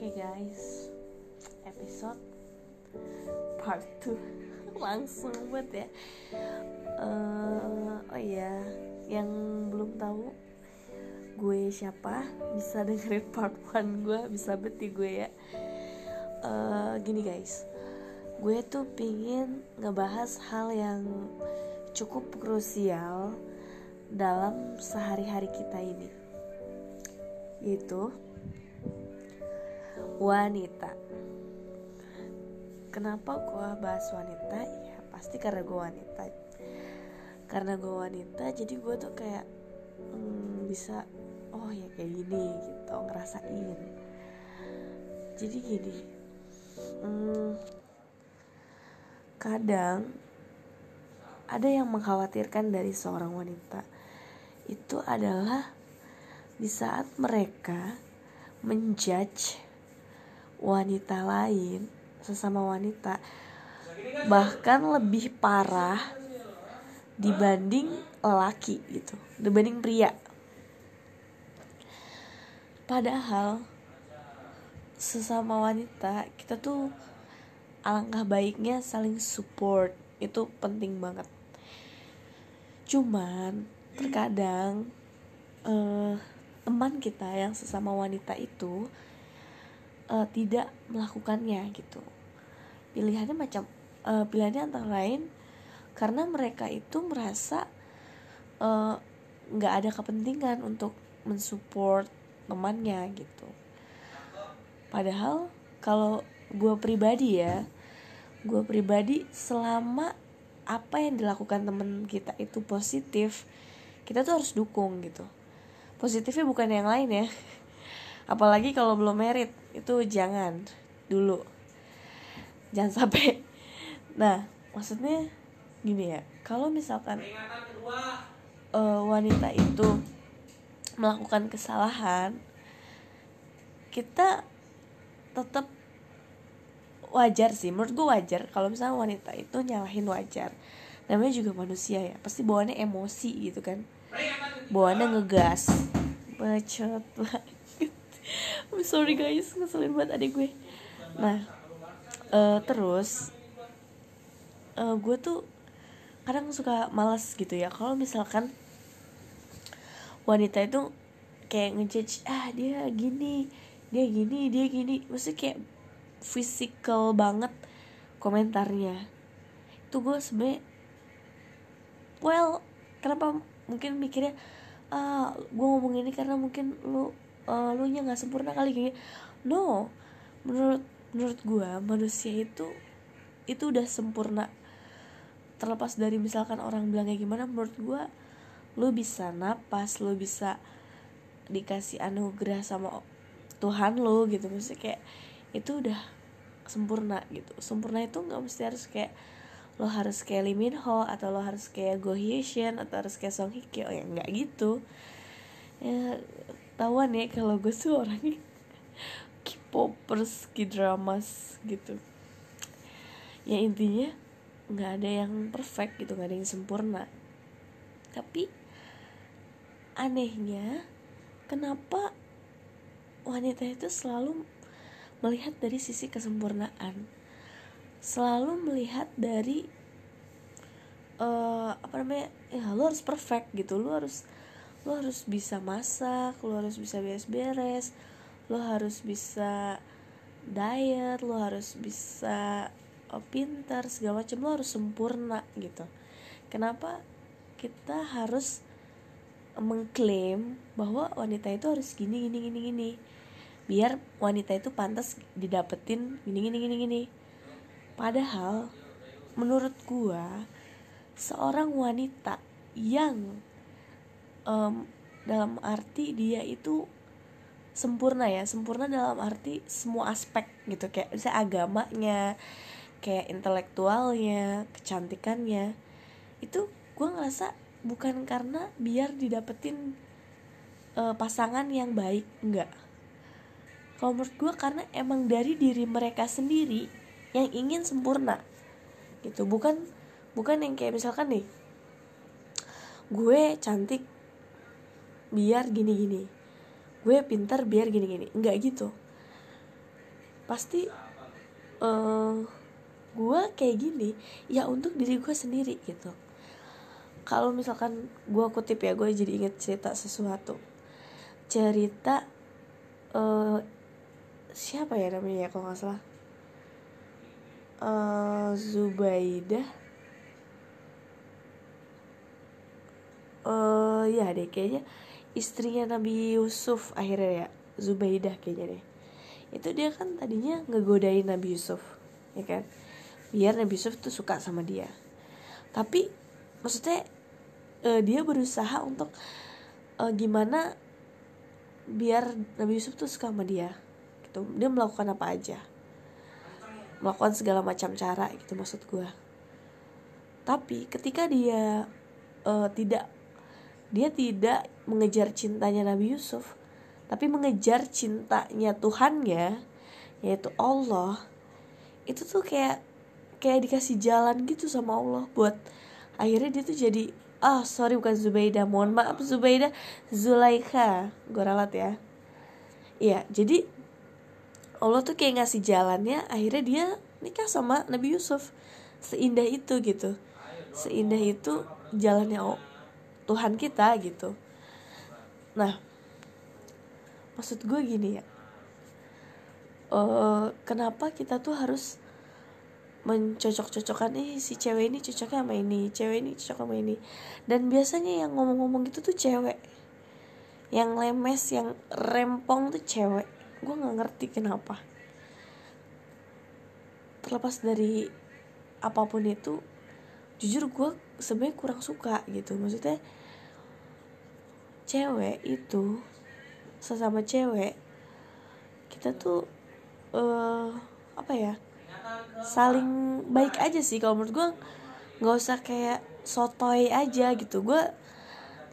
Oke guys, episode part 2 langsung buat ya. Eh, oh iya, yang belum tahu gue siapa bisa dengerin part 1 gue bisa beti gue ya. Eh, gini guys, gue tuh pingin ngebahas hal yang cukup krusial dalam sehari-hari kita ini. Yaitu wanita. Kenapa gue bahas wanita? Ya pasti karena gue wanita. Karena gue wanita jadi gue tuh kayak hmm, bisa oh ya kayak gini gitu ngerasain. Jadi gini hmm, kadang ada yang mengkhawatirkan dari seorang wanita. Itu adalah di saat mereka menjudge wanita lain sesama wanita bahkan lebih parah dibanding laki gitu dibanding pria. Padahal sesama wanita kita tuh alangkah baiknya saling support itu penting banget. Cuman terkadang uh, teman kita yang sesama wanita itu uh, tidak melakukannya gitu. Pilihannya macam uh, pilihannya antara lain karena mereka itu merasa nggak uh, ada kepentingan untuk mensupport temannya gitu. Padahal kalau gue pribadi ya gue pribadi selama apa yang dilakukan temen kita itu positif kita tuh harus dukung gitu. Positifnya bukan yang lain ya apalagi kalau belum merit itu jangan dulu. Jangan sampai. Nah maksudnya gini ya kalau misalkan uh, wanita itu melakukan kesalahan kita tetap wajar sih. Menurut gue wajar kalau misalnya wanita itu nyalahin wajar. Namanya juga manusia ya pasti bawaannya emosi gitu kan. Bawaannya ngegas. Bacot. banget I'm sorry guys. Ngeselin banget adik gue. Nah uh, terus uh, gue tuh kadang suka malas gitu ya. Kalau misalkan wanita itu kayak ngejudge ah dia gini dia gini dia gini. Maksudnya kayak physical banget komentarnya. Itu gue sebenernya well kenapa mungkin mikirnya ah gue ngomong ini karena mungkin lu uh, lu nya nggak sempurna kali kayak no menurut menurut gue manusia itu itu udah sempurna. Terlepas dari misalkan orang bilang kayak gimana menurut gue lu bisa napas lu bisa dikasih anugerah sama Tuhan lu gitu. Maksudnya kayak itu udah sempurna gitu. Sempurna itu nggak mesti harus kayak lo harus kayak Lee Min Ho atau lo harus kayak Go Hye atau harus kayak Song Hye Kyo. Ya nggak gitu. Ya tahuan ya kalau gue tuh orangnya K-popers, K-dramas gitu. Ya intinya nggak ada yang perfect gitu nggak ada yang sempurna. Tapi anehnya kenapa wanita itu selalu melihat dari sisi kesempurnaan? Selalu melihat dari uh, apa namanya ya lo harus perfect gitu lo harus lo harus bisa masak lo harus bisa beres-beres lo harus bisa diet lo harus bisa oh, pintar segala macam lo harus sempurna gitu. Kenapa kita harus mengklaim bahwa wanita itu harus gini gini gini gini? Biar wanita itu pantas didapetin gini gini gini gini. Padahal menurut gua seorang wanita yang um, dalam arti dia itu sempurna ya sempurna dalam arti semua aspek gitu kayak misalnya agamanya kayak intelektualnya kecantikannya. Itu gue ngerasa bukan karena biar didapetin uh, pasangan yang baik enggak. Kalau menurut gue karena emang dari diri mereka sendiri yang ingin sempurna gitu. Bukan bukan yang kayak misalkan nih gue cantik biar gini gini gue pintar biar gini gini enggak gitu. Pasti uh, gue kayak gini ya untuk diri gue sendiri gitu. Kalau misalkan gue kutip ya gue jadi inget cerita sesuatu. Cerita uh, siapa ya namanya ya kalau nggak salah? Uh, Zubaidah uh, ya deh kayaknya istrinya Nabi Yusuf akhirnya ya Zubaidah kayaknya deh. Itu dia kan tadinya ngegodain Nabi Yusuf ya kan? Biar Nabi Yusuf tuh suka sama dia. Tapi maksudnya uh, dia berusaha untuk uh, gimana biar Nabi Yusuf tuh suka sama dia gitu. Dia melakukan apa aja. Melakukan segala macam cara gitu maksud gue tapi ketika dia uh, tidak dia tidak mengejar cintanya Nabi Yusuf tapi mengejar cintanya Tuhannya yaitu Allah. Itu tuh kayak kayak dikasih jalan gitu sama Allah buat akhirnya dia tuh jadi ah oh, sorry bukan Zubaida mohon maaf Zubaida. Zulaikha gue ralat ya. Iya jadi Allah tuh kayak ngasih jalannya akhirnya dia nikah sama Nabi Yusuf. Seindah itu gitu. Seindah itu jalannya Tuhan kita gitu. Nah maksud gue gini ya. Uh, kenapa kita tuh harus mencocok-cocokkan eh si cewek ini cocoknya sama ini cewek ini cocok sama ini. Dan biasanya yang ngomong-ngomong gitu tuh cewek. Yang lemes yang rempong tuh cewek. Gue nggak ngerti kenapa. Terlepas dari apa pun itu jujur gue sebenarnya kurang suka gitu. Maksudnya cewek itu sesama cewek kita tuh uh, apa ya saling baik aja sih. Kalau menurut gue nggak usah kayak sotoy aja gitu. Gue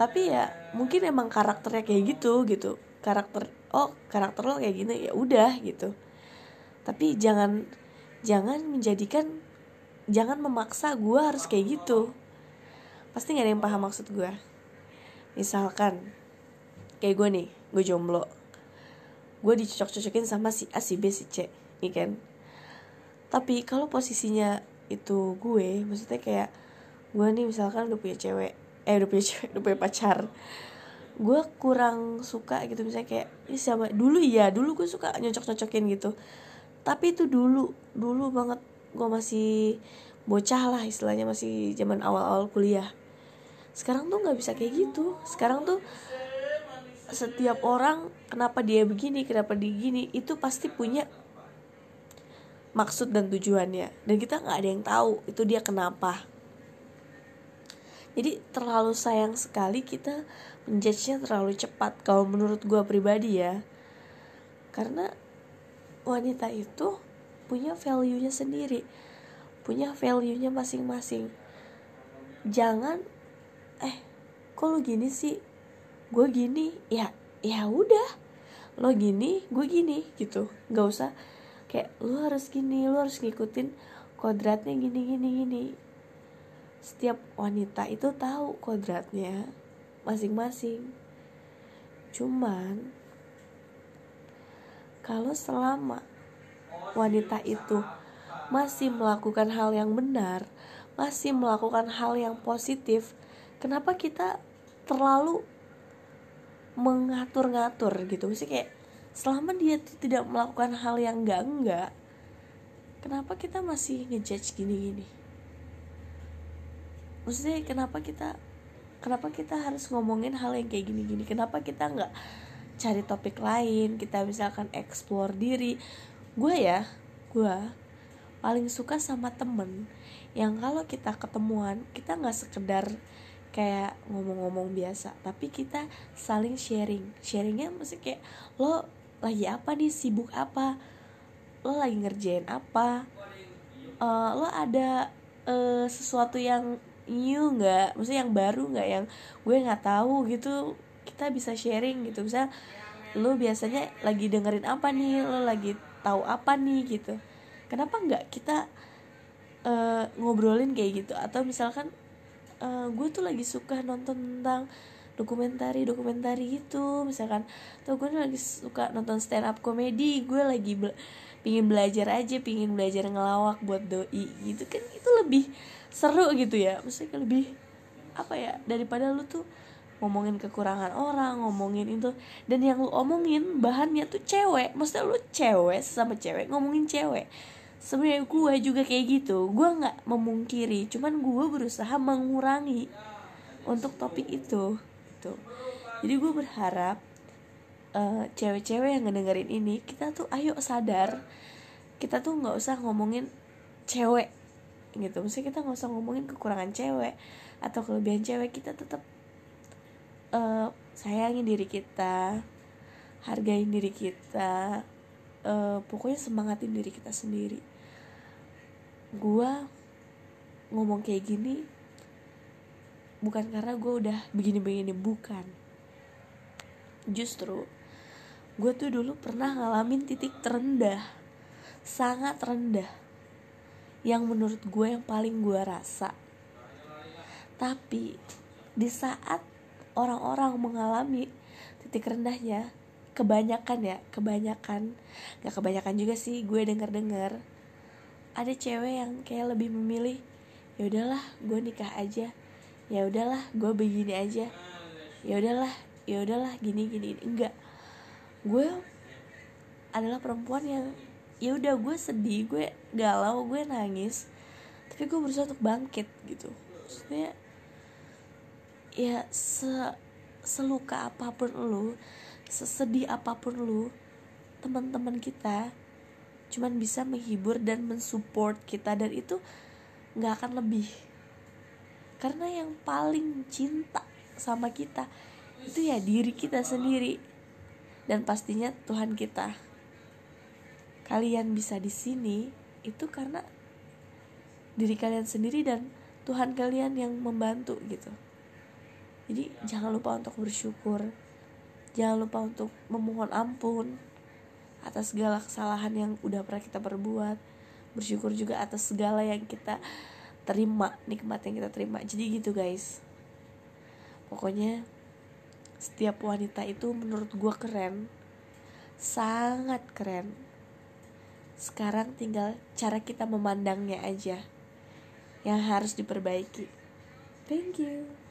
tapi ya mungkin emang karakternya kayak gitu gitu. Karakter oh karakter lo kayak gini ya udah gitu. Tapi jangan jangan menjadikan jangan memaksa gue harus kayak gitu. Pasti nggak ada yang paham maksud gue misalkan kayak gue nih gue jomblo. Gue dicocok-cocokin sama si A si B si C nih kan? Tapi kalau posisinya itu gue maksudnya kayak gue nih misalkan udah punya cewek eh udah punya cewek udah punya pacar gue kurang suka gitu. Misalnya kayak ini siapa dulu ya dulu gue suka nyocok nyocokin gitu. Tapi itu dulu dulu banget gue masih bocah lah istilahnya masih zaman awal-awal kuliah sekarang tuh nggak bisa kayak gitu. Sekarang tuh setiap orang kenapa dia begini kenapa dia gini itu pasti punya maksud dan tujuannya. Dan kita nggak ada yang tahu itu dia kenapa. Jadi terlalu sayang sekali kita menjudge-nya terlalu cepat kalau menurut gue pribadi ya. Karena wanita itu punya value-nya sendiri punya value-nya masing-masing. Jangan eh kok lu gini sih? Gue gini. Ya ya udah. Lo gini gue gini gitu. Nggak usah. Kayak lo harus gini lo harus ngikutin kodratnya gini gini gini. Setiap wanita itu tahu kodratnya masing-masing. Cuman kalau selama wanita itu masih melakukan hal yang benar masih melakukan hal yang positif kenapa kita terlalu mengatur-ngatur gitu? Mesti kayak selama dia tidak melakukan hal yang enggak enggak kenapa kita masih ngejudge gini-gini? Maksudnya kenapa kita kenapa kita harus ngomongin hal yang kayak gini-gini? Kenapa kita nggak cari topik lain? Kita misalkan explore diri. Gue ya gue paling suka sama temen yang kalau kita ketemuan kita nggak sekedar kayak ngomong-ngomong biasa tapi kita saling sharing. Sharingnya mesti kayak lo lagi apa nih? Sibuk apa? Lo lagi ngerjain apa? Uh, lo ada uh, sesuatu yang new nggak? Maksudnya yang baru nggak? Yang gue nggak tahu gitu kita bisa sharing gitu. Bisa lo biasanya lagi dengerin apa nih? Lo lagi tahu apa nih? Gitu. Kenapa nggak kita uh, ngobrolin kayak gitu? Atau misalkan uh, gue tuh lagi suka nonton tentang dokumentari dokumentari gitu. Misalkan atau gue lagi suka nonton stand up komedi. Gue lagi pingin belajar aja pingin belajar ngelawak buat doi gitu kan. Itu lebih seru gitu ya. Maksudnya lebih apa ya daripada lu tuh ngomongin kekurangan orang ngomongin itu. Dan yang lu omongin bahannya tuh cewek. Maksudnya lu cewek sama cewek ngomongin cewek sebenarnya gue juga kayak gitu. Gue nggak memungkiri cuman gue berusaha mengurangi untuk topik itu gitu. Jadi gue berharap uh, cewek-cewek yang ngedengerin ini kita tuh ayo sadar kita tuh nggak usah ngomongin cewek gitu. Maksudnya kita nggak usah ngomongin kekurangan cewek atau kelebihan cewek. Kita tetap uh, sayangin diri kita hargain diri kita uh, pokoknya semangatin diri kita sendiri. Gue ngomong kayak gini bukan karena gue udah begini-begini bukan. Justru gue tuh dulu pernah ngalamin titik terendah sangat rendah yang menurut gue yang paling gue rasa. Tapi di saat orang-orang mengalami titik rendahnya kebanyakan ya kebanyakan. Gak kebanyakan juga sih gue denger dengar ada cewek yang kayak lebih memilih ya udahlah gue nikah aja. Ya udahlah gue begini aja. Ya udahlah ya udahlah gini gini. Enggak gue adalah perempuan yang ya udah gue sedih gue galau gue nangis. Tapi gue berusaha untuk bangkit gitu. Maksudnya ya se seluka apa pun lu sesedih apa pun lu teman-teman kita cuman bisa menghibur dan mensupport kita dan itu nggak akan lebih. Karena yang paling cinta sama kita itu ya diri kita sendiri dan pastinya Tuhan kita. Kalian bisa di sini itu karena diri kalian sendiri dan Tuhan kalian yang membantu gitu. Jadi jangan lupa untuk bersyukur jangan lupa untuk memohon ampun atas segala kesalahan yang udah pernah kita perbuat. Bersyukur juga atas segala yang kita terima nikmat yang kita terima. Jadi gitu guys. Pokoknya setiap wanita itu menurut gue keren. Sangat keren. Sekarang tinggal cara kita memandangnya aja yang harus diperbaiki. Thank you